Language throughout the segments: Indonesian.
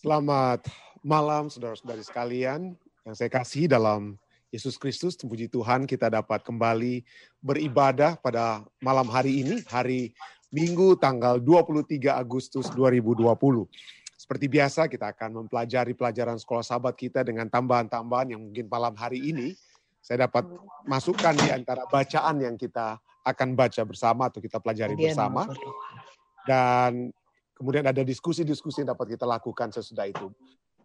Selamat malam saudara-saudari sekalian yang saya kasih dalam Yesus Kristus. Puji Tuhan kita dapat kembali beribadah pada malam hari ini, hari Minggu tanggal 23 Agustus 2020. Seperti biasa kita akan mempelajari pelajaran sekolah sahabat kita dengan tambahan-tambahan yang mungkin malam hari ini saya dapat masukkan di antara bacaan yang kita akan baca bersama atau kita pelajari bersama. Dan Kemudian ada diskusi-diskusi yang dapat kita lakukan sesudah itu.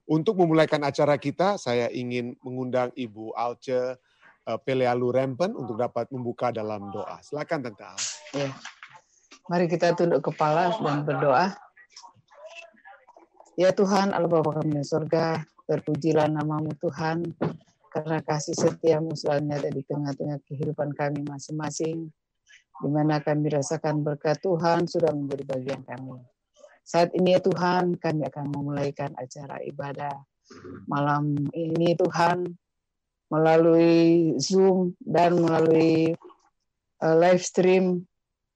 Untuk memulaikan acara kita, saya ingin mengundang Ibu Alce uh, Pelealu Rempen untuk dapat membuka dalam doa. Silakan Tante Al. Ya. Mari kita tunduk kepala dan berdoa. Ya Tuhan, Allah Bapa kami di surga, terpujilah namamu Tuhan, karena kasih setiamu selalu ada di tengah-tengah kehidupan kami masing-masing, di mana kami rasakan berkat Tuhan sudah menjadi bagian kami. Saat ini ya Tuhan, kami akan memulaikan acara ibadah malam ini Tuhan melalui Zoom dan melalui uh, live stream.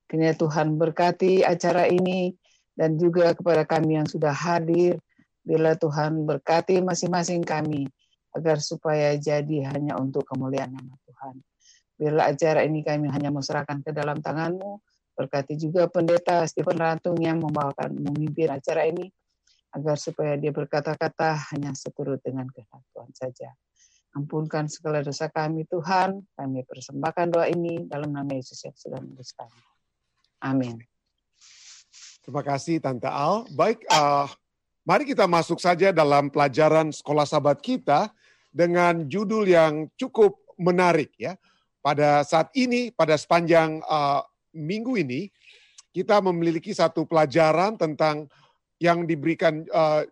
Kiranya Tuhan berkati acara ini dan juga kepada kami yang sudah hadir. Bila Tuhan berkati masing-masing kami agar supaya jadi hanya untuk kemuliaan nama Tuhan. Bila acara ini kami hanya menyerahkan ke dalam tanganmu, Berkati juga pendeta Stephen Rantung yang membawakan memimpin acara ini agar supaya dia berkata-kata hanya seturut dengan kehendak Tuhan saja. Ampunkan segala dosa kami Tuhan, kami persembahkan doa ini dalam nama Yesus yang sudah menebus kami. Amin. Terima kasih Tante Al. Baik, uh, mari kita masuk saja dalam pelajaran sekolah sahabat kita dengan judul yang cukup menarik ya. Pada saat ini, pada sepanjang uh, minggu ini kita memiliki satu pelajaran tentang yang diberikan uh,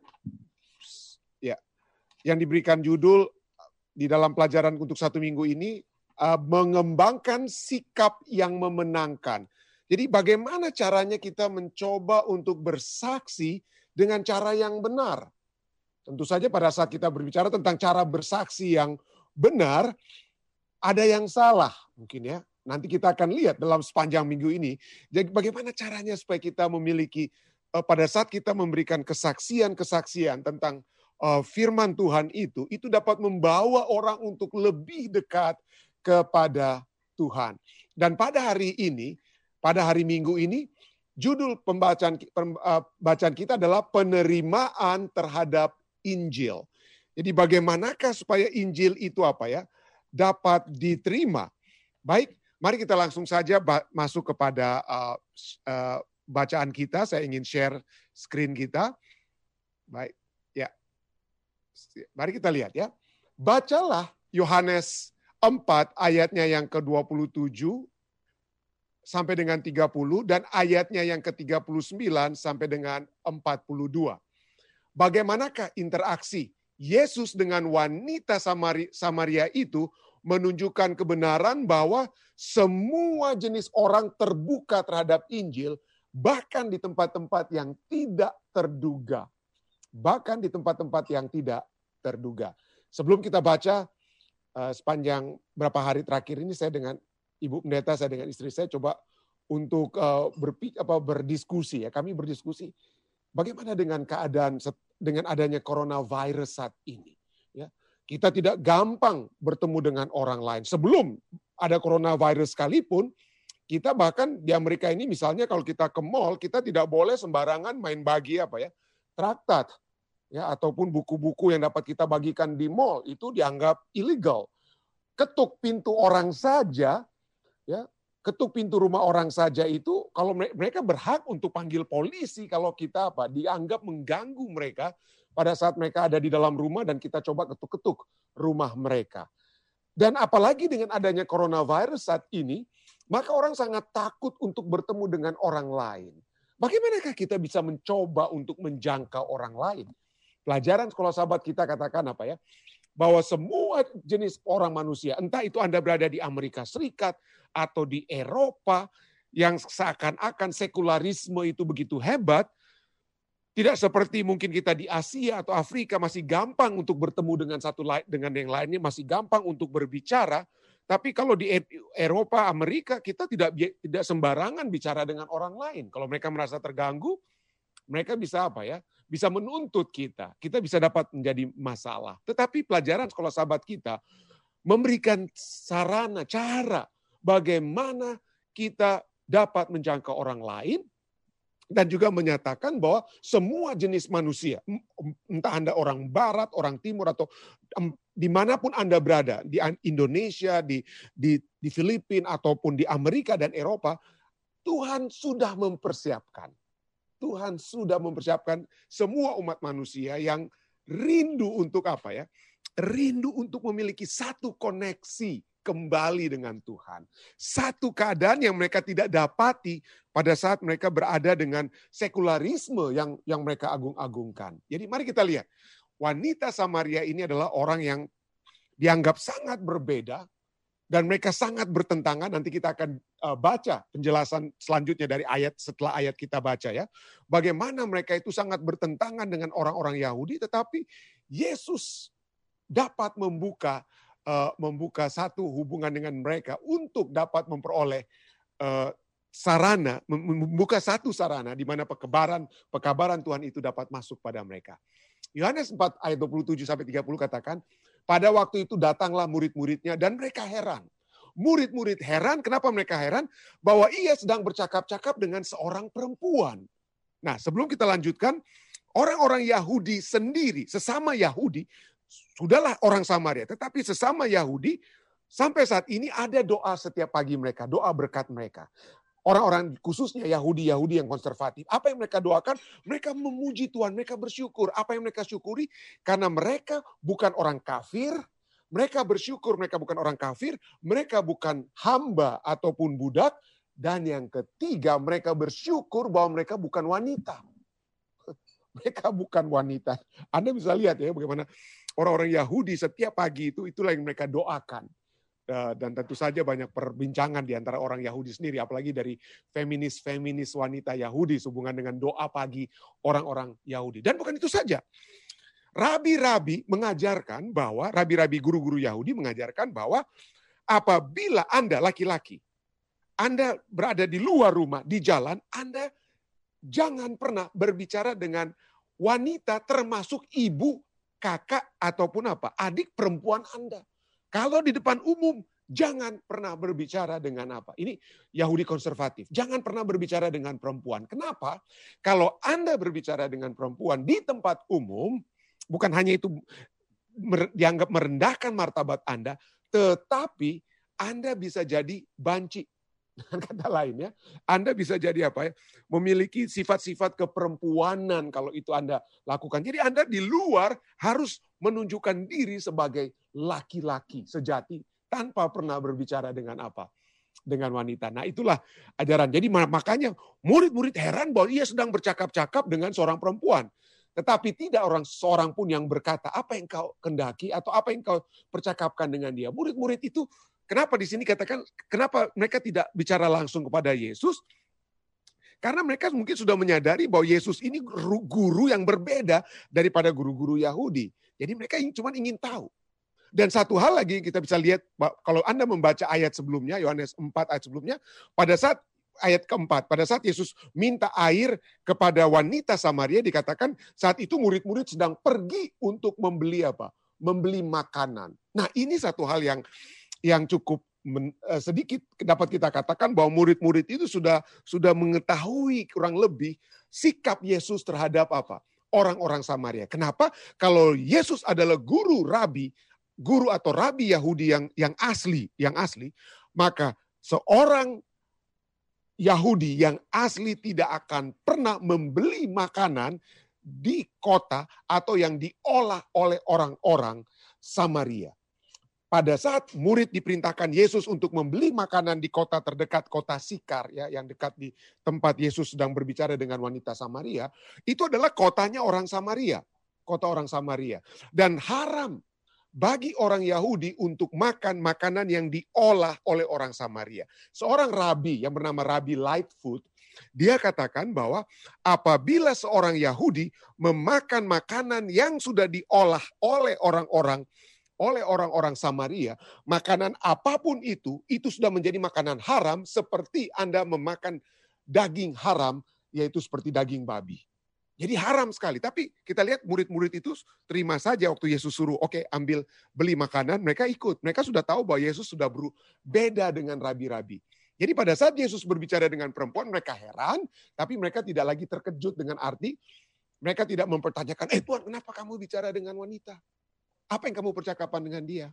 ya yang diberikan judul di dalam pelajaran untuk satu minggu ini uh, mengembangkan sikap yang memenangkan. Jadi bagaimana caranya kita mencoba untuk bersaksi dengan cara yang benar? Tentu saja pada saat kita berbicara tentang cara bersaksi yang benar, ada yang salah mungkin ya. Nanti kita akan lihat dalam sepanjang minggu ini. Jadi bagaimana caranya supaya kita memiliki uh, pada saat kita memberikan kesaksian-kesaksian tentang uh, firman Tuhan itu, itu dapat membawa orang untuk lebih dekat kepada Tuhan. Dan pada hari ini, pada hari Minggu ini, judul pembacaan uh, bacaan kita adalah penerimaan terhadap Injil. Jadi bagaimanakah supaya Injil itu apa ya? dapat diterima. Baik, Mari kita langsung saja masuk kepada uh, uh, bacaan kita. Saya ingin share screen kita. Baik, ya. Mari kita lihat ya. Bacalah Yohanes 4 ayatnya yang ke-27 sampai dengan 30 dan ayatnya yang ke-39 sampai dengan 42. Bagaimanakah interaksi Yesus dengan wanita Samaria itu menunjukkan kebenaran bahwa semua jenis orang terbuka terhadap Injil, bahkan di tempat-tempat yang tidak terduga. Bahkan di tempat-tempat yang tidak terduga. Sebelum kita baca uh, sepanjang berapa hari terakhir ini saya dengan Ibu Pendeta, saya dengan istri saya coba untuk uh, berpik, apa, berdiskusi ya. Kami berdiskusi bagaimana dengan keadaan dengan adanya coronavirus saat ini. Kita tidak gampang bertemu dengan orang lain. Sebelum ada coronavirus sekalipun, kita bahkan di Amerika ini misalnya kalau kita ke mall, kita tidak boleh sembarangan main bagi apa ya, traktat ya ataupun buku-buku yang dapat kita bagikan di mall itu dianggap ilegal. Ketuk pintu orang saja ya, ketuk pintu rumah orang saja itu kalau mereka berhak untuk panggil polisi kalau kita apa dianggap mengganggu mereka pada saat mereka ada di dalam rumah dan kita coba ketuk-ketuk rumah mereka. Dan apalagi dengan adanya coronavirus saat ini, maka orang sangat takut untuk bertemu dengan orang lain. Bagaimanakah kita bisa mencoba untuk menjangkau orang lain? Pelajaran sekolah sahabat kita katakan apa ya? Bahwa semua jenis orang manusia, entah itu Anda berada di Amerika Serikat atau di Eropa, yang seakan-akan sekularisme itu begitu hebat, tidak seperti mungkin kita di Asia atau Afrika masih gampang untuk bertemu dengan satu dengan yang lainnya, masih gampang untuk berbicara. Tapi kalau di Eropa, Amerika, kita tidak tidak sembarangan bicara dengan orang lain. Kalau mereka merasa terganggu, mereka bisa apa ya? bisa menuntut kita. Kita bisa dapat menjadi masalah. Tetapi pelajaran sekolah sahabat kita memberikan sarana, cara bagaimana kita dapat menjangkau orang lain dan juga menyatakan bahwa semua jenis manusia, entah Anda orang Barat, orang Timur, atau di mana pun Anda berada, di Indonesia, di, di, di Filipina, ataupun di Amerika dan Eropa, Tuhan sudah mempersiapkan. Tuhan sudah mempersiapkan semua umat manusia yang rindu untuk apa ya? Rindu untuk memiliki satu koneksi kembali dengan Tuhan. Satu keadaan yang mereka tidak dapati pada saat mereka berada dengan sekularisme yang yang mereka agung-agungkan. Jadi mari kita lihat. Wanita Samaria ini adalah orang yang dianggap sangat berbeda dan mereka sangat bertentangan. Nanti kita akan eh, baca penjelasan selanjutnya dari ayat setelah ayat kita baca ya. Bagaimana mereka itu sangat bertentangan dengan orang-orang Yahudi tetapi Yesus dapat membuka uh, membuka satu hubungan dengan mereka untuk dapat memperoleh uh, sarana, membuka satu sarana di mana pekabaran pekabaran Tuhan itu dapat masuk pada mereka. Yohanes 4 ayat 27 sampai 30 katakan, pada waktu itu datanglah murid-muridnya dan mereka heran. Murid-murid heran, kenapa mereka heran? Bahwa ia sedang bercakap-cakap dengan seorang perempuan. Nah, sebelum kita lanjutkan, orang-orang Yahudi sendiri, sesama Yahudi, Sudahlah orang Samaria, tetapi sesama Yahudi sampai saat ini ada doa setiap pagi mereka, doa berkat mereka. Orang-orang khususnya Yahudi-Yahudi yang konservatif. Apa yang mereka doakan? Mereka memuji Tuhan, mereka bersyukur. Apa yang mereka syukuri? Karena mereka bukan orang kafir, mereka bersyukur mereka bukan orang kafir, mereka bukan hamba ataupun budak, dan yang ketiga mereka bersyukur bahwa mereka bukan wanita. Mereka bukan wanita. Anda bisa lihat ya bagaimana orang-orang Yahudi setiap pagi itu itulah yang mereka doakan. Eh, dan tentu saja banyak perbincangan di antara orang Yahudi sendiri, apalagi dari feminis-feminis wanita Yahudi sehubungan dengan doa pagi orang-orang Yahudi. Dan bukan itu saja. Rabi-rabi mengajarkan bahwa, rabi-rabi guru-guru Yahudi mengajarkan bahwa apabila Anda laki-laki, Anda berada di luar rumah, di jalan, Anda jangan pernah berbicara dengan wanita termasuk ibu kakak ataupun apa, adik perempuan Anda. Kalau di depan umum, jangan pernah berbicara dengan apa. Ini Yahudi konservatif. Jangan pernah berbicara dengan perempuan. Kenapa? Kalau Anda berbicara dengan perempuan di tempat umum, bukan hanya itu dianggap merendahkan martabat Anda, tetapi Anda bisa jadi banci dengan kata lain ya, Anda bisa jadi apa ya? Memiliki sifat-sifat keperempuanan kalau itu Anda lakukan. Jadi Anda di luar harus menunjukkan diri sebagai laki-laki sejati tanpa pernah berbicara dengan apa? Dengan wanita. Nah itulah ajaran. Jadi makanya murid-murid heran bahwa ia sedang bercakap-cakap dengan seorang perempuan. Tetapi tidak orang seorang pun yang berkata apa yang kau kendaki atau apa yang kau percakapkan dengan dia. Murid-murid itu Kenapa di sini katakan kenapa mereka tidak bicara langsung kepada Yesus? Karena mereka mungkin sudah menyadari bahwa Yesus ini guru yang berbeda daripada guru-guru Yahudi. Jadi mereka cuma ingin tahu. Dan satu hal lagi kita bisa lihat kalau Anda membaca ayat sebelumnya Yohanes 4 ayat sebelumnya pada saat ayat keempat pada saat Yesus minta air kepada wanita Samaria dikatakan saat itu murid-murid sedang pergi untuk membeli apa? Membeli makanan. Nah, ini satu hal yang yang cukup uh, sedikit dapat kita katakan bahwa murid-murid itu sudah sudah mengetahui kurang lebih sikap Yesus terhadap apa? Orang-orang Samaria. Kenapa? Kalau Yesus adalah guru rabi, guru atau rabi Yahudi yang yang asli, yang asli, maka seorang Yahudi yang asli tidak akan pernah membeli makanan di kota atau yang diolah oleh orang-orang Samaria pada saat murid diperintahkan Yesus untuk membeli makanan di kota terdekat kota Sikar ya yang dekat di tempat Yesus sedang berbicara dengan wanita Samaria, itu adalah kotanya orang Samaria, kota orang Samaria. Dan haram bagi orang Yahudi untuk makan makanan yang diolah oleh orang Samaria. Seorang rabi yang bernama Rabi Lightfoot, dia katakan bahwa apabila seorang Yahudi memakan makanan yang sudah diolah oleh orang-orang oleh orang-orang Samaria, makanan apa pun itu, itu sudah menjadi makanan haram seperti Anda memakan daging haram, yaitu seperti daging babi. Jadi haram sekali. Tapi kita lihat murid-murid itu terima saja waktu Yesus suruh, oke okay, ambil beli makanan, mereka ikut. Mereka sudah tahu bahwa Yesus sudah berbeda dengan rabi-rabi. Jadi pada saat Yesus berbicara dengan perempuan, mereka heran, tapi mereka tidak lagi terkejut dengan arti, mereka tidak mempertanyakan, eh Tuhan kenapa kamu bicara dengan wanita? Apa yang kamu percakapan dengan dia?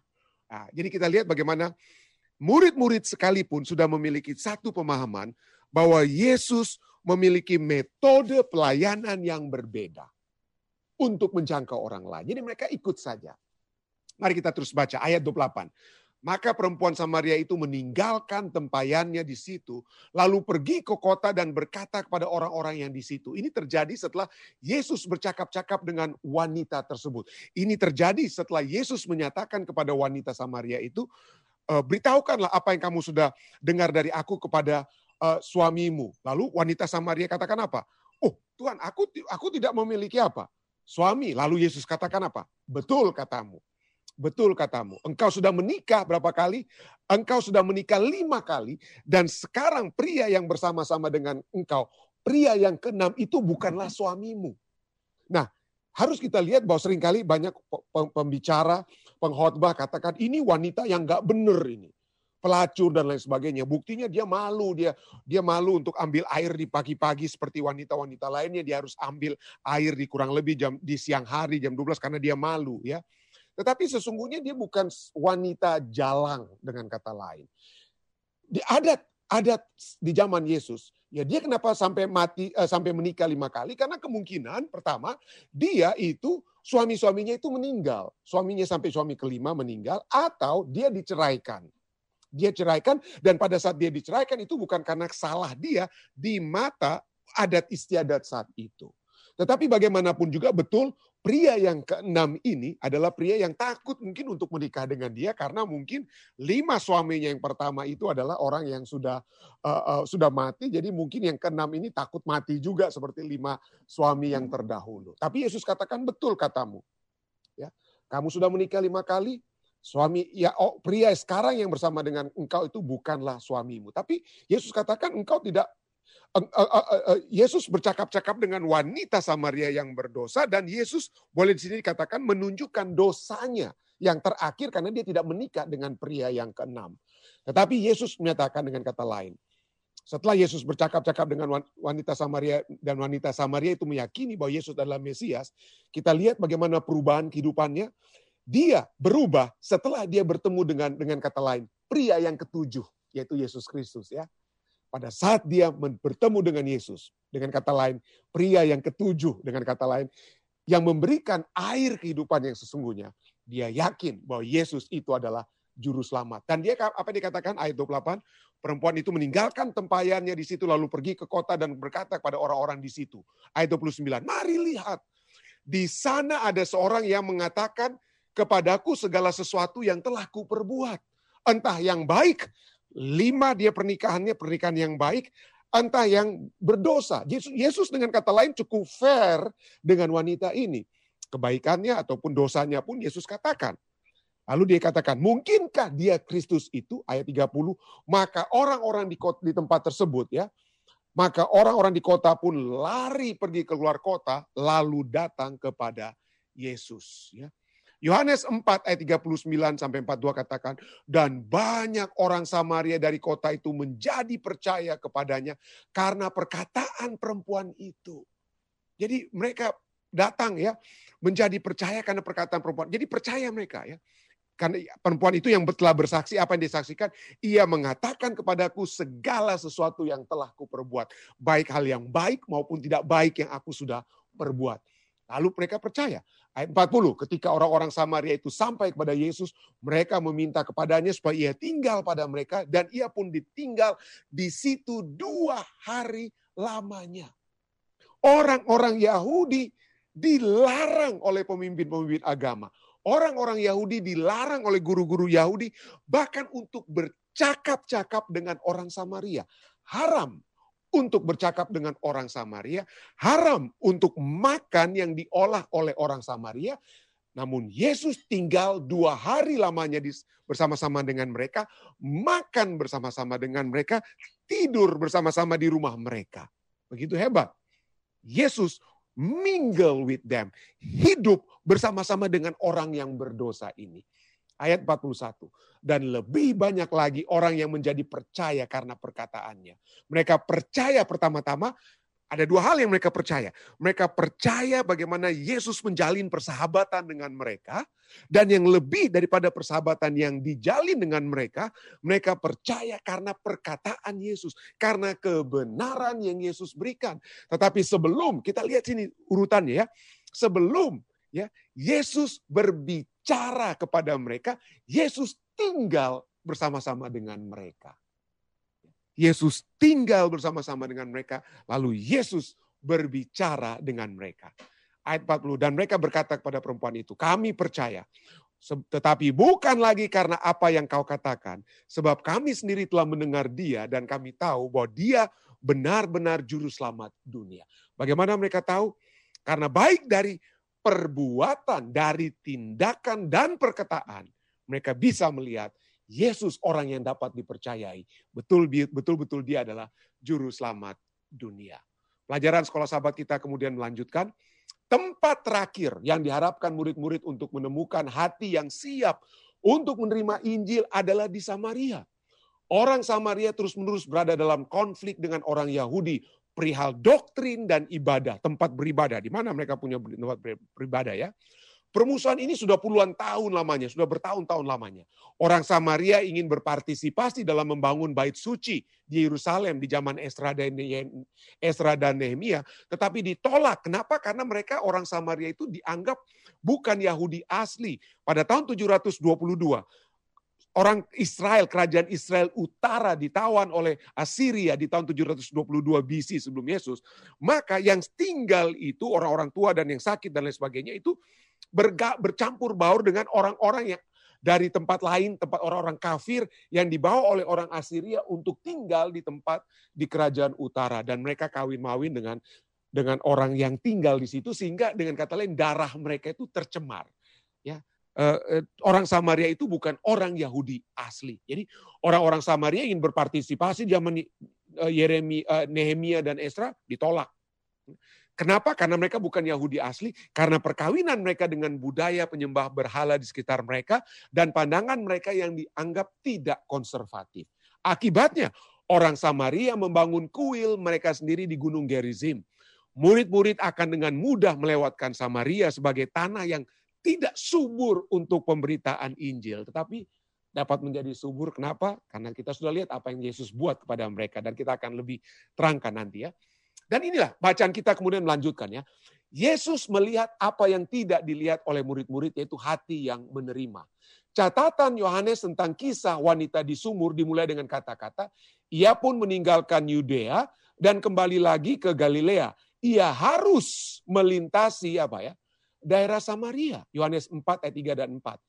Nah, jadi kita lihat bagaimana murid-murid sekalipun sudah memiliki satu pemahaman bahwa Yesus memiliki metode pelayanan yang berbeda untuk menjangkau orang lain. Jadi mereka ikut saja. Mari kita terus baca ayat 28. Maka perempuan Samaria itu meninggalkan tempayannya di situ, lalu pergi ke kota dan berkata kepada orang-orang yang di situ. Ini terjadi setelah Yesus bercakap-cakap dengan wanita tersebut. Ini terjadi setelah Yesus menyatakan kepada wanita Samaria itu, e, beritahukanlah apa yang kamu sudah dengar dari aku kepada uh, suamimu. Lalu wanita Samaria katakan apa? Oh Tuhan, aku aku tidak memiliki apa? Suami. Lalu Yesus katakan apa? Betul katamu. Betul katamu. Engkau sudah menikah berapa kali? Engkau sudah menikah lima kali. Dan sekarang pria yang bersama-sama dengan engkau, pria yang keenam itu bukanlah suamimu. Nah, harus kita lihat bahwa sering kali banyak pembicara, pengkhotbah katakan ini wanita yang nggak benar ini pelacur dan lain sebagainya. Buktinya dia malu, dia dia malu untuk ambil air di pagi-pagi seperti wanita-wanita lainnya. Dia harus ambil air di kurang lebih jam di siang hari jam 12 karena dia malu ya. Tetapi sesungguhnya dia bukan wanita jalang dengan kata lain. Di adat adat di zaman Yesus, ya dia kenapa sampai mati eh, sampai menikah lima kali? Karena kemungkinan pertama dia itu suami-suaminya itu meninggal, suaminya sampai suami kelima meninggal atau dia diceraikan dia ceraikan dan pada saat dia diceraikan itu bukan karena salah dia di mata adat istiadat saat itu. Tetapi bagaimanapun juga betul pria yang keenam ini adalah pria yang takut mungkin untuk menikah dengan dia karena mungkin lima suaminya yang pertama itu adalah orang yang sudah uh, uh, sudah mati jadi mungkin yang keenam ini takut mati juga seperti lima suami yang terdahulu. Tapi Yesus katakan betul katamu. Ya, kamu sudah menikah lima kali, Suami ya oh, pria sekarang yang bersama dengan engkau itu bukanlah suamimu. Tapi Yesus katakan engkau tidak Yesus bercakap-cakap dengan wanita Samaria yang berdosa dan Yesus boleh di sini dikatakan menunjukkan dosanya yang terakhir karena dia tidak menikah dengan pria yang keenam. Tetapi Yesus menyatakan dengan kata lain, setelah Yesus bercakap-cakap dengan wanita Samaria dan wanita Samaria itu meyakini bahwa Yesus adalah Mesias, kita lihat bagaimana perubahan kehidupannya dia berubah setelah dia bertemu dengan dengan kata lain pria yang ketujuh yaitu Yesus Kristus ya. Pada saat dia bertemu dengan Yesus dengan kata lain pria yang ketujuh dengan kata lain yang memberikan air kehidupan yang sesungguhnya, dia yakin bahwa Yesus itu adalah juru selamat. Dan dia apa dikatakan ayat 28? Perempuan itu meninggalkan tempayannya di situ lalu pergi ke kota dan berkata kepada orang-orang di situ. Ayat 29, mari lihat. Di sana ada seorang yang mengatakan kepadaku segala sesuatu yang telah kuperbuat. Entah yang baik, lima dia pernikahannya pernikahan yang baik, entah yang berdosa. Yesus, dengan kata lain cukup fair dengan wanita ini. Kebaikannya ataupun dosanya pun Yesus katakan. Lalu dia katakan, mungkinkah dia Kristus itu? Ayat 30, maka orang-orang di, di tempat tersebut ya, maka orang-orang di kota pun lari pergi keluar kota, lalu datang kepada Yesus. Ya. Yohanes 4 ayat 39 sampai 42 katakan, dan banyak orang Samaria dari kota itu menjadi percaya kepadanya karena perkataan perempuan itu. Jadi mereka datang ya menjadi percaya karena perkataan perempuan. Jadi percaya mereka ya. Karena perempuan itu yang telah bersaksi apa yang disaksikan, ia mengatakan kepadaku segala sesuatu yang telah kuperbuat, baik hal yang baik maupun tidak baik yang aku sudah perbuat. Lalu mereka percaya. Ayat 40, ketika orang-orang Samaria itu sampai kepada Yesus, mereka meminta kepadanya supaya ia tinggal pada mereka dan ia pun ditinggal di situ dua hari lamanya. Orang-orang Yahudi dilarang oleh pemimpin-pemimpin agama. Orang-orang Yahudi dilarang oleh guru-guru Yahudi bahkan untuk bercakap-cakap dengan orang Samaria. Haram untuk bercakap dengan orang Samaria, haram untuk makan yang diolah oleh orang Samaria. Namun Yesus tinggal dua hari lamanya bersama-sama dengan mereka, makan bersama-sama dengan mereka, tidur bersama-sama di rumah mereka. Begitu hebat. Yesus mingle with them, hidup bersama-sama dengan orang yang berdosa ini. Ayat 41. Dan lebih banyak lagi orang yang menjadi percaya karena perkataannya. Mereka percaya pertama-tama ada dua hal yang mereka percaya. Mereka percaya bagaimana Yesus menjalin persahabatan dengan mereka. Dan yang lebih daripada persahabatan yang dijalin dengan mereka, mereka percaya karena perkataan Yesus. Karena kebenaran yang Yesus berikan. Tetapi sebelum, kita lihat sini urutannya ya. Sebelum ya Yesus berbicara kepada mereka, Yesus tinggal bersama-sama dengan mereka. Yesus tinggal bersama-sama dengan mereka, lalu Yesus berbicara dengan mereka. Ayat 40, dan mereka berkata kepada perempuan itu, kami percaya, tetapi bukan lagi karena apa yang kau katakan, sebab kami sendiri telah mendengar dia dan kami tahu bahwa dia benar-benar juru selamat dunia. Bagaimana mereka tahu? Karena baik dari perbuatan, dari tindakan dan perkataan, mereka bisa melihat Yesus orang yang dapat dipercayai. Betul betul dia adalah juru selamat dunia. Pelajaran sekolah sahabat kita kemudian melanjutkan tempat terakhir yang diharapkan murid-murid untuk menemukan hati yang siap untuk menerima Injil adalah di Samaria. Orang Samaria terus-menerus berada dalam konflik dengan orang Yahudi perihal doktrin dan ibadah, tempat beribadah. Di mana mereka punya tempat beribadah ya. Permusuhan ini sudah puluhan tahun lamanya, sudah bertahun-tahun lamanya. Orang Samaria ingin berpartisipasi dalam membangun bait suci di Yerusalem di zaman Esra dan Esra dan Nehemia, tetapi ditolak. Kenapa? Karena mereka orang Samaria itu dianggap bukan Yahudi asli. Pada tahun 722, orang Israel, kerajaan Israel utara ditawan oleh Assyria di tahun 722 BC sebelum Yesus, maka yang tinggal itu orang-orang tua dan yang sakit dan lain sebagainya itu berga, bercampur baur dengan orang-orang yang dari tempat lain, tempat orang-orang kafir yang dibawa oleh orang Assyria untuk tinggal di tempat di kerajaan utara dan mereka kawin-mawin dengan dengan orang yang tinggal di situ sehingga dengan kata lain darah mereka itu tercemar. Ya, orang Samaria itu bukan orang Yahudi asli. Jadi orang-orang Samaria ingin berpartisipasi zaman eh, Yeremia, Nehemia dan Esra ditolak. Kenapa? Karena mereka bukan Yahudi asli, karena perkawinan mereka dengan budaya penyembah berhala di sekitar mereka, dan pandangan mereka yang dianggap tidak konservatif. Akibatnya, orang Samaria membangun kuil mereka sendiri di Gunung Gerizim. Murid-murid akan dengan mudah melewatkan Samaria sebagai tanah yang tidak subur untuk pemberitaan Injil, tetapi dapat menjadi subur. Kenapa? Karena kita sudah lihat apa yang Yesus buat kepada mereka dan kita akan lebih terangkan nanti ya. Dan inilah bacaan kita kemudian melanjutkan ya. Yesus melihat apa yang tidak dilihat oleh murid-murid yaitu hati yang menerima. Catatan Yohanes tentang kisah wanita di sumur dimulai dengan kata-kata, ia pun meninggalkan Yudea dan kembali lagi ke Galilea. Ia harus melintasi apa ya? Daerah Samaria. Yohanes 4 ayat 3 dan 4.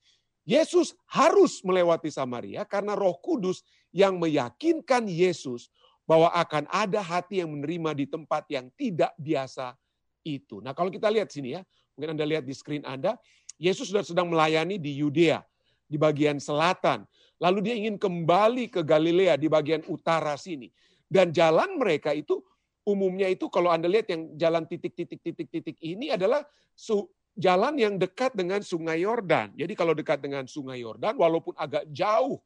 Yesus harus melewati Samaria karena Roh Kudus yang meyakinkan Yesus bahwa akan ada hati yang menerima di tempat yang tidak biasa itu. Nah kalau kita lihat sini ya, mungkin Anda lihat di screen Anda, Yesus sudah sedang melayani di Yudea, di bagian selatan. Lalu dia ingin kembali ke Galilea di bagian utara sini. Dan jalan mereka itu umumnya itu kalau Anda lihat yang jalan titik-titik-titik-titik ini adalah jalan yang dekat dengan Sungai Yordan. Jadi kalau dekat dengan Sungai Yordan, walaupun agak jauh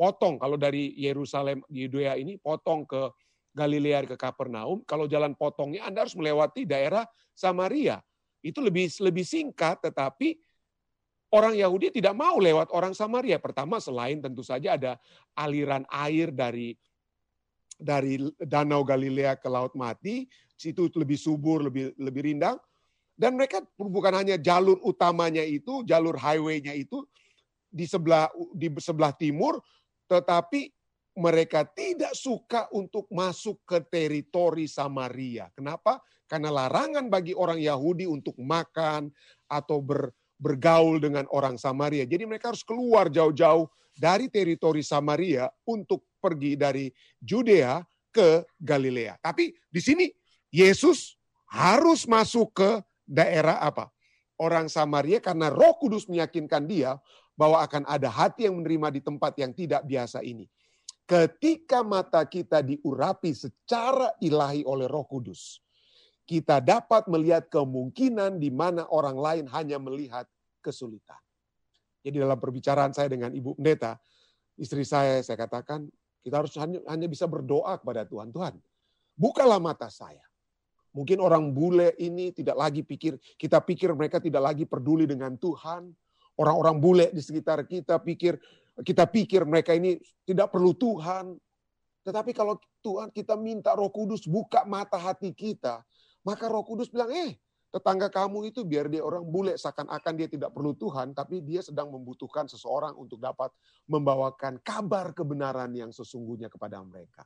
potong kalau dari Yerusalem Yudea ini potong ke Galilea ke Kapernaum, kalau jalan potongnya Anda harus melewati daerah Samaria. Itu lebih lebih singkat tetapi orang Yahudi tidak mau lewat orang Samaria. Pertama selain tentu saja ada aliran air dari dari Danau Galilea ke Laut Mati, situ lebih subur, lebih lebih rindang. Dan mereka bukan hanya jalur utamanya itu, jalur highway-nya itu di sebelah di sebelah timur, tetapi mereka tidak suka untuk masuk ke teritori Samaria. Kenapa? Karena larangan bagi orang Yahudi untuk makan atau ber, bergaul dengan orang Samaria. Jadi mereka harus keluar jauh-jauh dari teritori Samaria untuk pergi dari Judea ke Galilea. Tapi di sini Yesus harus masuk ke daerah apa? Orang Samaria karena Roh Kudus meyakinkan dia bahwa akan ada hati yang menerima di tempat yang tidak biasa ini. Ketika mata kita diurapi secara ilahi oleh Roh Kudus, kita dapat melihat kemungkinan di mana orang lain hanya melihat kesulitan. Jadi dalam perbicaraan saya dengan Ibu Pendeta, istri saya, saya katakan, kita harus hanya, hanya bisa berdoa kepada Tuhan. Tuhan, bukalah mata saya. Mungkin orang bule ini tidak lagi pikir, kita pikir mereka tidak lagi peduli dengan Tuhan. Orang-orang bule di sekitar kita pikir, kita pikir mereka ini tidak perlu Tuhan. Tetapi kalau Tuhan kita minta roh kudus buka mata hati kita, maka roh kudus bilang, eh tetangga kamu itu biar dia orang bule seakan-akan dia tidak perlu Tuhan, tapi dia sedang membutuhkan seseorang untuk dapat membawakan kabar kebenaran yang sesungguhnya kepada mereka.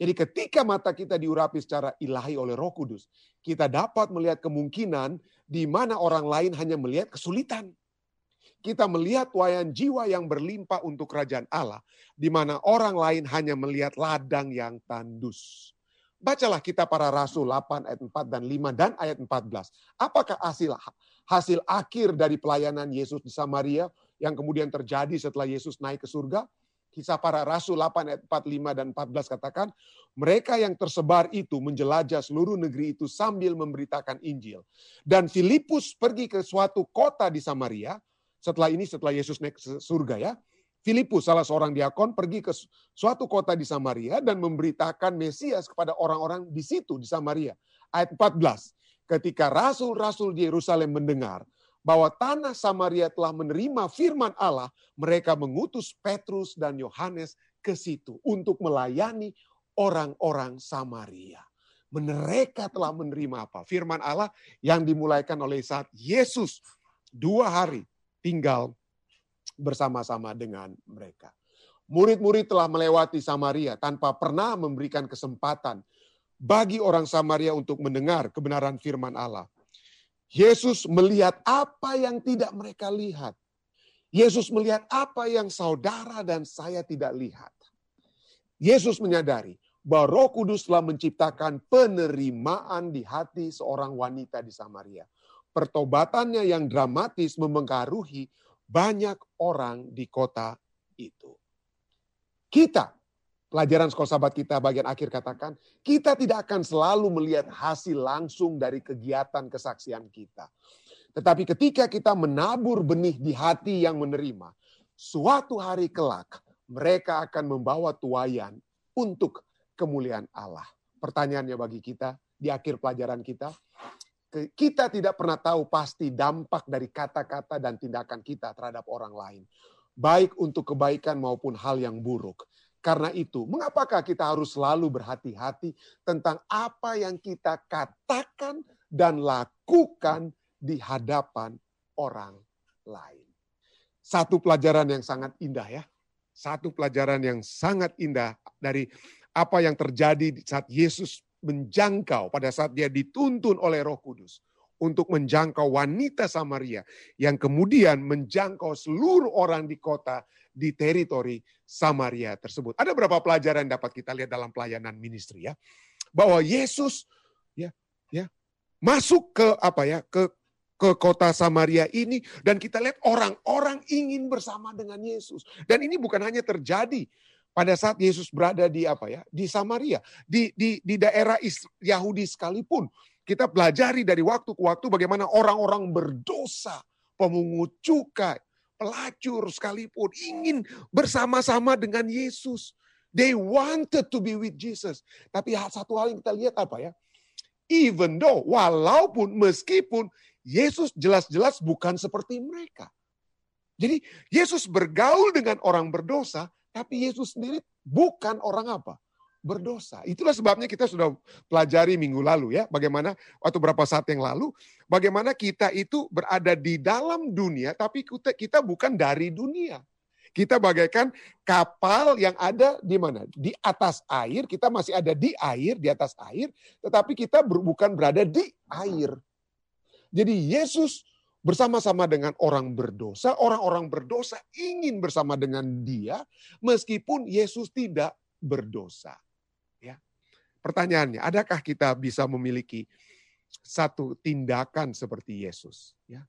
Jadi ketika mata kita diurapi secara ilahi oleh Roh Kudus, kita dapat melihat kemungkinan di mana orang lain hanya melihat kesulitan. Kita melihat wayan jiwa yang berlimpah untuk kerajaan Allah, di mana orang lain hanya melihat ladang yang tandus. Bacalah kita para rasul 8 ayat 4 dan 5 dan ayat 14. Apakah hasil hasil akhir dari pelayanan Yesus di Samaria yang kemudian terjadi setelah Yesus naik ke surga? Kisah para rasul 8 ayat 45 dan 14 katakan, mereka yang tersebar itu menjelajah seluruh negeri itu sambil memberitakan Injil. Dan Filipus pergi ke suatu kota di Samaria, setelah ini setelah Yesus naik surga ya, Filipus, salah seorang diakon, pergi ke suatu kota di Samaria dan memberitakan Mesias kepada orang-orang di situ, di Samaria. Ayat 14, ketika rasul-rasul di Yerusalem mendengar bahwa tanah Samaria telah menerima firman Allah, mereka mengutus Petrus dan Yohanes ke situ untuk melayani orang-orang Samaria. Mereka telah menerima apa? Firman Allah yang dimulaikan oleh saat Yesus dua hari tinggal bersama-sama dengan mereka. Murid-murid telah melewati Samaria tanpa pernah memberikan kesempatan bagi orang Samaria untuk mendengar kebenaran firman Allah. Yesus melihat apa yang tidak mereka lihat. Yesus melihat apa yang saudara dan saya tidak lihat. Yesus menyadari bahwa Roh Kudus telah menciptakan penerimaan di hati seorang wanita di Samaria. Pertobatannya yang dramatis mempengaruhi banyak orang di kota itu. Kita, pelajaran sekolah sahabat kita bagian akhir katakan, kita tidak akan selalu melihat hasil langsung dari kegiatan kesaksian kita. Tetapi ketika kita menabur benih di hati yang menerima, suatu hari kelak mereka akan membawa tuayan untuk kemuliaan Allah. Pertanyaannya bagi kita di akhir pelajaran kita, kita tidak pernah tahu pasti dampak dari kata-kata dan tindakan kita terhadap orang lain. Baik untuk kebaikan maupun hal yang buruk. Karena itu, mengapakah kita harus selalu berhati-hati tentang apa yang kita katakan dan lakukan di hadapan orang lain? Satu pelajaran yang sangat indah ya. Satu pelajaran yang sangat indah dari apa yang terjadi saat Yesus menjangkau pada saat dia dituntun oleh Roh Kudus untuk menjangkau wanita Samaria yang kemudian menjangkau seluruh orang di kota di teritori Samaria tersebut. Ada berapa pelajaran yang dapat kita lihat dalam pelayanan ministry ya? Bahwa Yesus ya ya masuk ke apa ya ke ke kota Samaria ini dan kita lihat orang-orang ingin bersama dengan Yesus. Dan ini bukan hanya terjadi pada saat Yesus berada di apa ya di Samaria di di di daerah Yahudi sekalipun kita pelajari dari waktu ke waktu bagaimana orang-orang berdosa pemungut cukai pelacur sekalipun ingin bersama-sama dengan Yesus. They wanted to be with Jesus. Tapi satu hal yang kita lihat apa ya? Even though walaupun meskipun Yesus jelas-jelas bukan seperti mereka. Jadi Yesus bergaul dengan orang berdosa tapi Yesus sendiri bukan orang apa? Berdosa. Itulah sebabnya kita sudah pelajari minggu lalu ya. Bagaimana waktu berapa saat yang lalu. Bagaimana kita itu berada di dalam dunia tapi kita, kita bukan dari dunia. Kita bagaikan kapal yang ada di mana? Di atas air, kita masih ada di air, di atas air, tetapi kita bukan berada di air. Jadi Yesus bersama-sama dengan orang berdosa, orang-orang berdosa ingin bersama dengan dia meskipun Yesus tidak berdosa. Ya. Pertanyaannya, adakah kita bisa memiliki satu tindakan seperti Yesus, ya?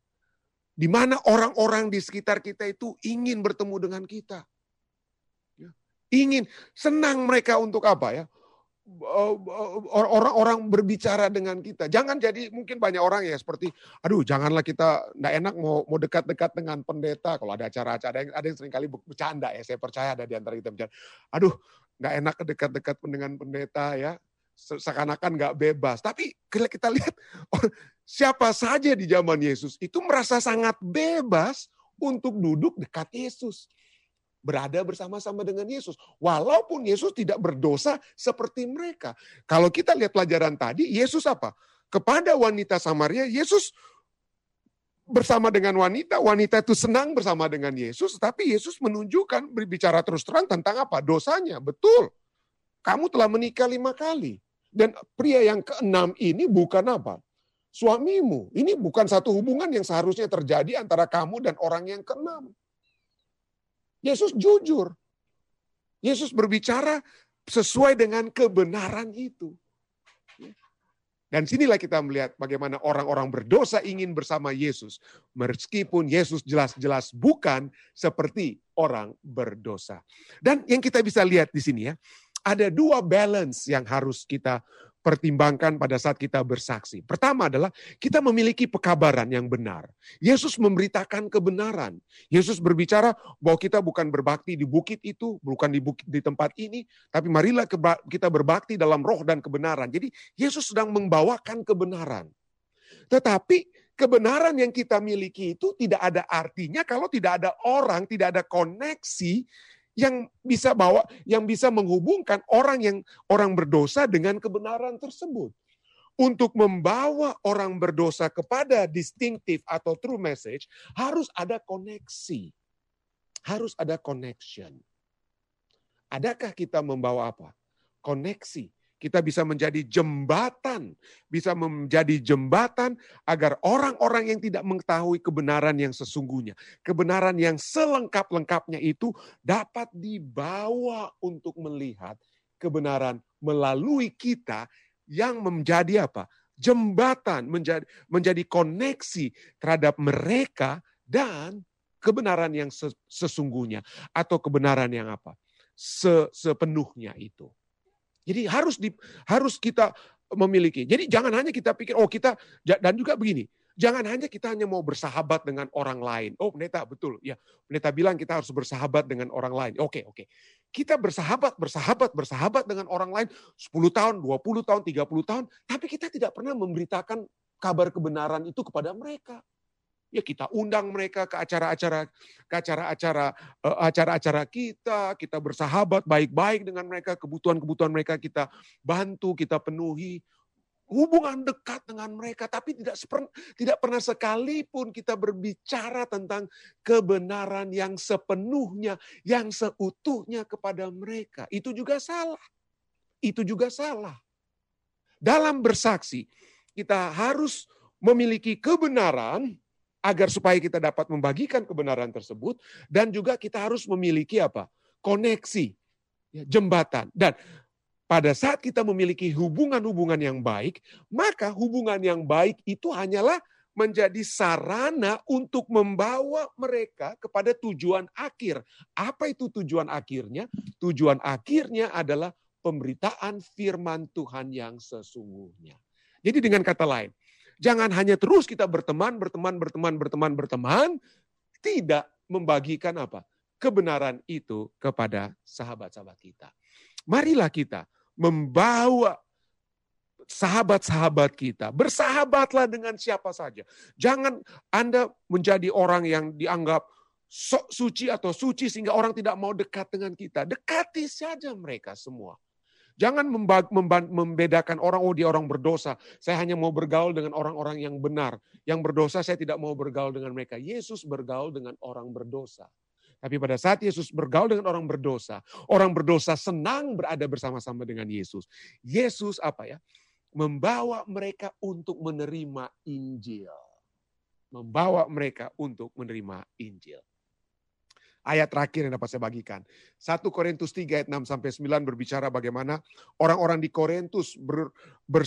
Di mana orang-orang di sekitar kita itu ingin bertemu dengan kita. Ya. Ingin senang mereka untuk apa ya? Orang-orang berbicara dengan kita. Jangan jadi mungkin banyak orang ya seperti, aduh janganlah kita nggak enak mau mau dekat-dekat dengan pendeta. Kalau ada acara-acara ada yang, ada yang sering kali bercanda ya, saya percaya ada di antara kita bercanda. Aduh nggak enak dekat-dekat dengan pendeta ya, seakan-akan nggak bebas. Tapi kita lihat siapa saja di zaman Yesus itu merasa sangat bebas untuk duduk dekat Yesus berada bersama-sama dengan Yesus. Walaupun Yesus tidak berdosa seperti mereka. Kalau kita lihat pelajaran tadi, Yesus apa? Kepada wanita Samaria, Yesus bersama dengan wanita, wanita itu senang bersama dengan Yesus, tapi Yesus menunjukkan berbicara terus terang tentang apa? Dosanya, betul. Kamu telah menikah lima kali. Dan pria yang keenam ini bukan apa? Suamimu. Ini bukan satu hubungan yang seharusnya terjadi antara kamu dan orang yang keenam. Yesus jujur. Yesus berbicara sesuai dengan kebenaran itu. Dan sinilah kita melihat bagaimana orang-orang berdosa ingin bersama Yesus. Meskipun Yesus jelas-jelas bukan seperti orang berdosa. Dan yang kita bisa lihat di sini ya, ada dua balance yang harus kita pertimbangkan pada saat kita bersaksi. Pertama adalah kita memiliki pekabaran yang benar. Yesus memberitakan kebenaran. Yesus berbicara bahwa kita bukan berbakti di bukit itu, bukan di bukit di tempat ini, tapi marilah kita berbakti dalam roh dan kebenaran. Jadi Yesus sedang membawakan kebenaran. Tetapi kebenaran yang kita miliki itu tidak ada artinya kalau tidak ada orang, tidak ada koneksi yang bisa bawa yang bisa menghubungkan orang yang orang berdosa dengan kebenaran tersebut. Untuk membawa orang berdosa kepada distinctive atau true message harus ada koneksi. Harus ada connection. Adakah kita membawa apa? Koneksi kita bisa menjadi jembatan, bisa menjadi jembatan agar orang-orang yang tidak mengetahui kebenaran yang sesungguhnya, kebenaran yang selengkap-lengkapnya itu dapat dibawa untuk melihat kebenaran melalui kita yang menjadi apa? Jembatan, menjadi menjadi koneksi terhadap mereka dan kebenaran yang sesungguhnya atau kebenaran yang apa? sepenuhnya itu. Jadi harus di, harus kita memiliki. Jadi jangan hanya kita pikir oh kita dan juga begini. Jangan hanya kita hanya mau bersahabat dengan orang lain. Oh pendeta betul. Ya, pendeta bilang kita harus bersahabat dengan orang lain. Oke, oke. Kita bersahabat, bersahabat, bersahabat dengan orang lain 10 tahun, 20 tahun, 30 tahun, tapi kita tidak pernah memberitakan kabar kebenaran itu kepada mereka ya kita undang mereka ke acara-acara ke acara-acara eh, acara-acara kita, kita bersahabat baik-baik dengan mereka, kebutuhan-kebutuhan mereka kita bantu, kita penuhi hubungan dekat dengan mereka, tapi tidak tidak pernah sekalipun kita berbicara tentang kebenaran yang sepenuhnya, yang seutuhnya kepada mereka. Itu juga salah. Itu juga salah. Dalam bersaksi, kita harus memiliki kebenaran agar supaya kita dapat membagikan kebenaran tersebut dan juga kita harus memiliki apa? koneksi, ya, jembatan. Dan pada saat kita memiliki hubungan-hubungan yang baik, maka hubungan yang baik itu hanyalah menjadi sarana untuk membawa mereka kepada tujuan akhir. Apa itu tujuan akhirnya? Tujuan akhirnya adalah pemberitaan firman Tuhan yang sesungguhnya. Jadi dengan kata lain, Jangan hanya terus kita berteman, berteman, berteman, berteman, berteman, tidak membagikan apa? Kebenaran itu kepada sahabat-sahabat kita. Marilah kita membawa sahabat-sahabat kita. Bersahabatlah dengan siapa saja. Jangan Anda menjadi orang yang dianggap sok suci atau suci sehingga orang tidak mau dekat dengan kita. Dekati saja mereka semua. Jangan membedakan orang, oh dia orang berdosa. Saya hanya mau bergaul dengan orang-orang yang benar. Yang berdosa saya tidak mau bergaul dengan mereka. Yesus bergaul dengan orang berdosa. Tapi pada saat Yesus bergaul dengan orang berdosa, orang berdosa senang berada bersama-sama dengan Yesus. Yesus apa ya? Membawa mereka untuk menerima Injil. Membawa mereka untuk menerima Injil ayat terakhir yang dapat saya bagikan. 1 Korintus 3 ayat 6 sampai 9 berbicara bagaimana orang-orang di Korintus ber, ber,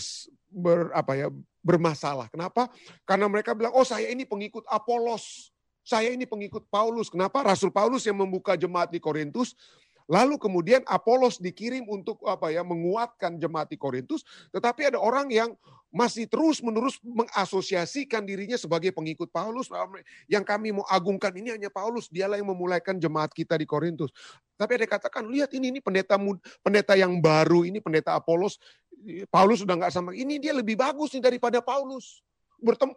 ber, apa ya, bermasalah. Kenapa? Karena mereka bilang, "Oh, saya ini pengikut Apolos. Saya ini pengikut Paulus." Kenapa? Rasul Paulus yang membuka jemaat di Korintus Lalu kemudian Apolos dikirim untuk apa ya menguatkan jemaat di Korintus, tetapi ada orang yang masih terus-menerus mengasosiasikan dirinya sebagai pengikut Paulus. Yang kami mau agungkan ini hanya Paulus, dialah yang memulaikan jemaat kita di Korintus. Tapi ada katakan, lihat ini ini pendeta pendeta yang baru, ini pendeta Apolos. Paulus sudah nggak sama, ini dia lebih bagus nih daripada Paulus.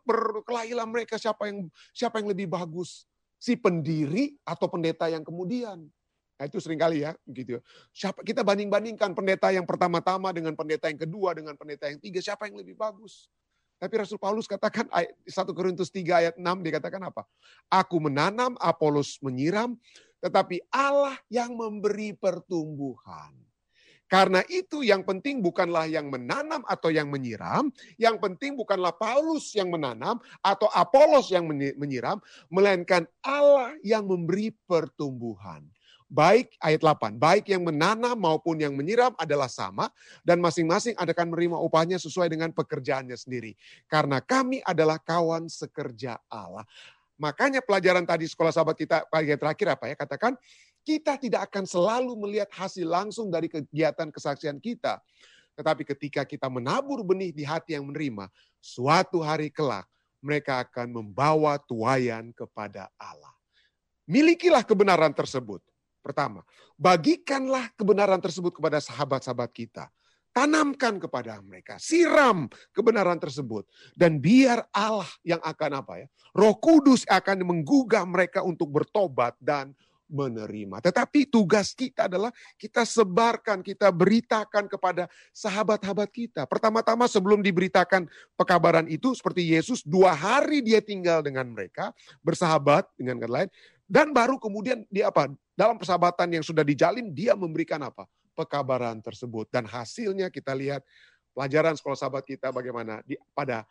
Berkelahilah mereka siapa yang siapa yang lebih bagus, si pendiri atau pendeta yang kemudian. Nah, itu sering kali ya, gitu. Siapa kita banding-bandingkan pendeta yang pertama-tama dengan pendeta yang kedua dengan pendeta yang tiga, siapa yang lebih bagus? Tapi Rasul Paulus katakan 1 Korintus 3 ayat 6 dikatakan apa? Aku menanam, Apolos menyiram, tetapi Allah yang memberi pertumbuhan. Karena itu yang penting bukanlah yang menanam atau yang menyiram, yang penting bukanlah Paulus yang menanam atau Apolos yang menyiram, melainkan Allah yang memberi pertumbuhan baik ayat 8, baik yang menanam maupun yang menyiram adalah sama dan masing-masing akan menerima upahnya sesuai dengan pekerjaannya sendiri. Karena kami adalah kawan sekerja Allah. Makanya pelajaran tadi sekolah sahabat kita bagian terakhir apa ya? Katakan kita tidak akan selalu melihat hasil langsung dari kegiatan kesaksian kita. Tetapi ketika kita menabur benih di hati yang menerima, suatu hari kelak mereka akan membawa tuayan kepada Allah. Milikilah kebenaran tersebut Pertama, bagikanlah kebenaran tersebut kepada sahabat-sahabat kita. Tanamkan kepada mereka, siram kebenaran tersebut. Dan biar Allah yang akan apa ya, roh kudus akan menggugah mereka untuk bertobat dan menerima. Tetapi tugas kita adalah kita sebarkan, kita beritakan kepada sahabat-sahabat kita. Pertama-tama sebelum diberitakan pekabaran itu seperti Yesus dua hari dia tinggal dengan mereka, bersahabat dengan lain, dan baru kemudian dia apa? Dalam persahabatan yang sudah dijalin, dia memberikan apa? Pekabaran tersebut. Dan hasilnya kita lihat pelajaran sekolah sahabat kita bagaimana di, pada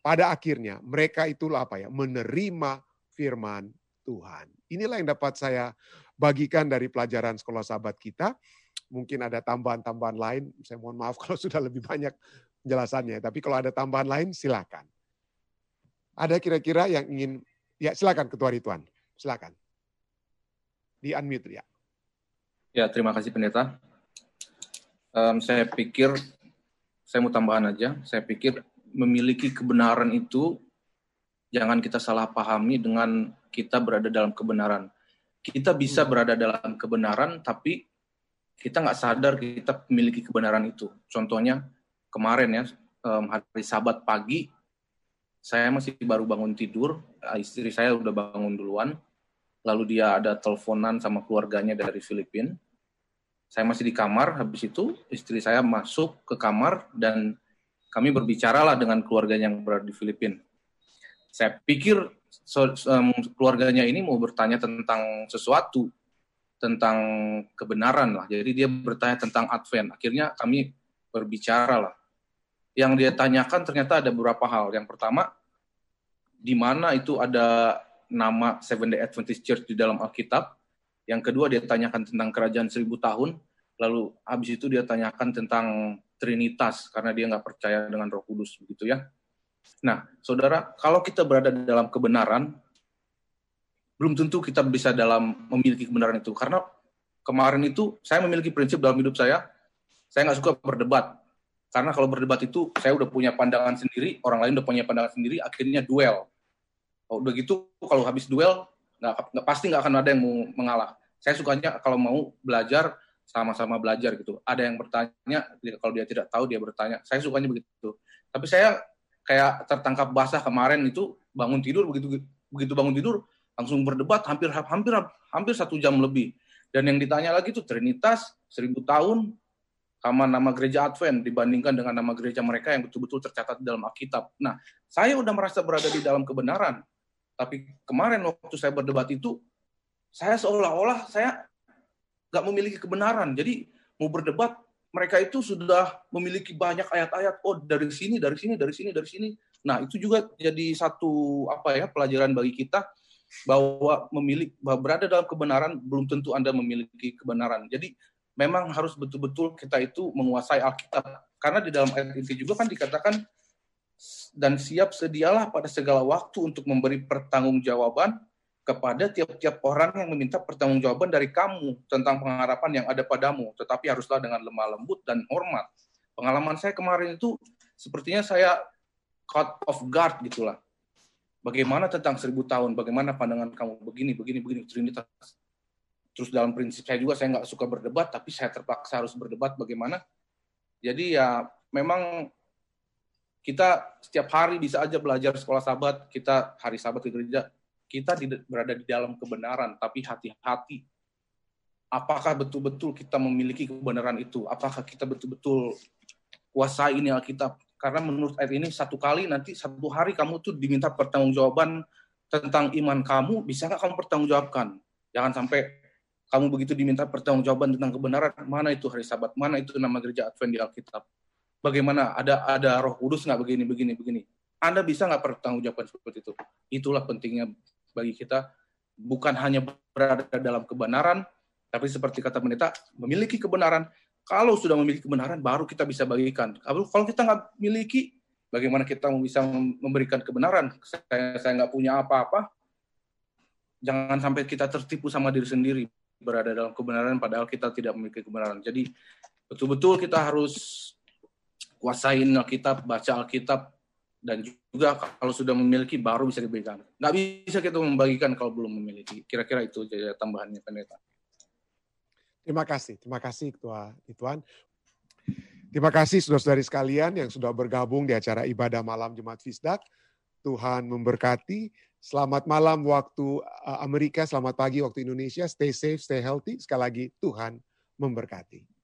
pada akhirnya mereka itulah apa ya? Menerima firman Tuhan. Inilah yang dapat saya bagikan dari pelajaran sekolah sahabat kita. Mungkin ada tambahan-tambahan lain. Saya mohon maaf kalau sudah lebih banyak penjelasannya. Tapi kalau ada tambahan lain, silakan. Ada kira-kira yang ingin, ya silakan Ketua Rituan, silakan di unmute ya. Ya, terima kasih pendeta. Um, saya pikir, saya mau tambahan aja, saya pikir memiliki kebenaran itu jangan kita salah pahami dengan kita berada dalam kebenaran. Kita bisa hmm. berada dalam kebenaran, tapi kita nggak sadar kita memiliki kebenaran itu. Contohnya kemarin ya, um, hari Sabat pagi, saya masih baru bangun tidur, istri saya udah bangun duluan, lalu dia ada teleponan sama keluarganya dari Filipina. Saya masih di kamar, habis itu istri saya masuk ke kamar dan kami berbicaralah dengan keluarganya yang berada di Filipina. Saya pikir so, um, keluarganya ini mau bertanya tentang sesuatu, tentang kebenaran lah. Jadi dia bertanya tentang Advent. Akhirnya kami berbicara lah. Yang dia tanyakan ternyata ada beberapa hal. Yang pertama, di mana itu ada nama Seven Day Adventist Church di dalam Alkitab. Yang kedua dia tanyakan tentang kerajaan seribu tahun. Lalu habis itu dia tanyakan tentang Trinitas karena dia nggak percaya dengan Roh Kudus begitu ya. Nah, saudara, kalau kita berada dalam kebenaran, belum tentu kita bisa dalam memiliki kebenaran itu. Karena kemarin itu saya memiliki prinsip dalam hidup saya, saya nggak suka berdebat. Karena kalau berdebat itu saya udah punya pandangan sendiri, orang lain udah punya pandangan sendiri, akhirnya duel. Oh, udah gitu kalau habis duel nggak, pasti nggak akan ada yang mau mengalah. Saya sukanya kalau mau belajar sama-sama belajar gitu. Ada yang bertanya, kalau dia tidak tahu dia bertanya. Saya sukanya begitu. Tapi saya kayak tertangkap basah kemarin itu bangun tidur begitu begitu bangun tidur langsung berdebat hampir hampir hampir satu jam lebih. Dan yang ditanya lagi itu Trinitas seribu tahun sama nama gereja Advent dibandingkan dengan nama gereja mereka yang betul-betul tercatat dalam Alkitab. Nah, saya udah merasa berada di dalam kebenaran. Tapi kemarin waktu saya berdebat itu, saya seolah-olah saya nggak memiliki kebenaran. Jadi mau berdebat, mereka itu sudah memiliki banyak ayat-ayat. Oh dari sini, dari sini, dari sini, dari sini. Nah itu juga jadi satu apa ya pelajaran bagi kita bahwa memiliki bahwa berada dalam kebenaran belum tentu anda memiliki kebenaran. Jadi memang harus betul-betul kita itu menguasai Alkitab. Karena di dalam ayat itu juga kan dikatakan dan siap sedialah pada segala waktu untuk memberi pertanggungjawaban kepada tiap-tiap orang yang meminta pertanggungjawaban dari kamu tentang pengharapan yang ada padamu, tetapi haruslah dengan lemah lembut dan hormat. Pengalaman saya kemarin itu sepertinya saya cut off guard gitulah. Bagaimana tentang seribu tahun? Bagaimana pandangan kamu begini, begini, begini Trinitas? Terus dalam prinsip saya juga saya nggak suka berdebat, tapi saya terpaksa harus berdebat bagaimana. Jadi ya memang kita setiap hari bisa aja belajar sekolah sahabat, kita hari sahabat ke gereja, kita berada di dalam kebenaran, tapi hati-hati. Apakah betul-betul kita memiliki kebenaran itu? Apakah kita betul-betul kuasai ini Alkitab? Karena menurut ayat ini satu kali nanti satu hari kamu tuh diminta pertanggungjawaban tentang iman kamu, bisa nggak kamu pertanggungjawabkan? Jangan sampai kamu begitu diminta pertanggungjawaban tentang kebenaran, mana itu hari Sabat, mana itu nama gereja Advent di Alkitab. Bagaimana ada ada Roh Kudus nggak begini begini begini. Anda bisa nggak pertanggungjawaban seperti itu? Itulah pentingnya bagi kita bukan hanya berada dalam kebenaran, tapi seperti kata pendeta, memiliki kebenaran. Kalau sudah memiliki kebenaran, baru kita bisa bagikan. Kalau kita nggak miliki, bagaimana kita bisa memberikan kebenaran? Saya saya nggak punya apa-apa. Jangan sampai kita tertipu sama diri sendiri berada dalam kebenaran, padahal kita tidak memiliki kebenaran. Jadi betul-betul kita harus kuasain Alkitab, baca Alkitab, dan juga kalau sudah memiliki baru bisa diberikan. Nggak bisa kita membagikan kalau belum memiliki. Kira-kira itu jadi tambahannya pendeta. Terima kasih, terima kasih Ketua Tuan. Terima kasih saudara-saudari sekalian yang sudah bergabung di acara ibadah malam Jemaat Fisdak. Tuhan memberkati. Selamat malam waktu uh, Amerika, selamat pagi waktu Indonesia. Stay safe, stay healthy. Sekali lagi Tuhan memberkati.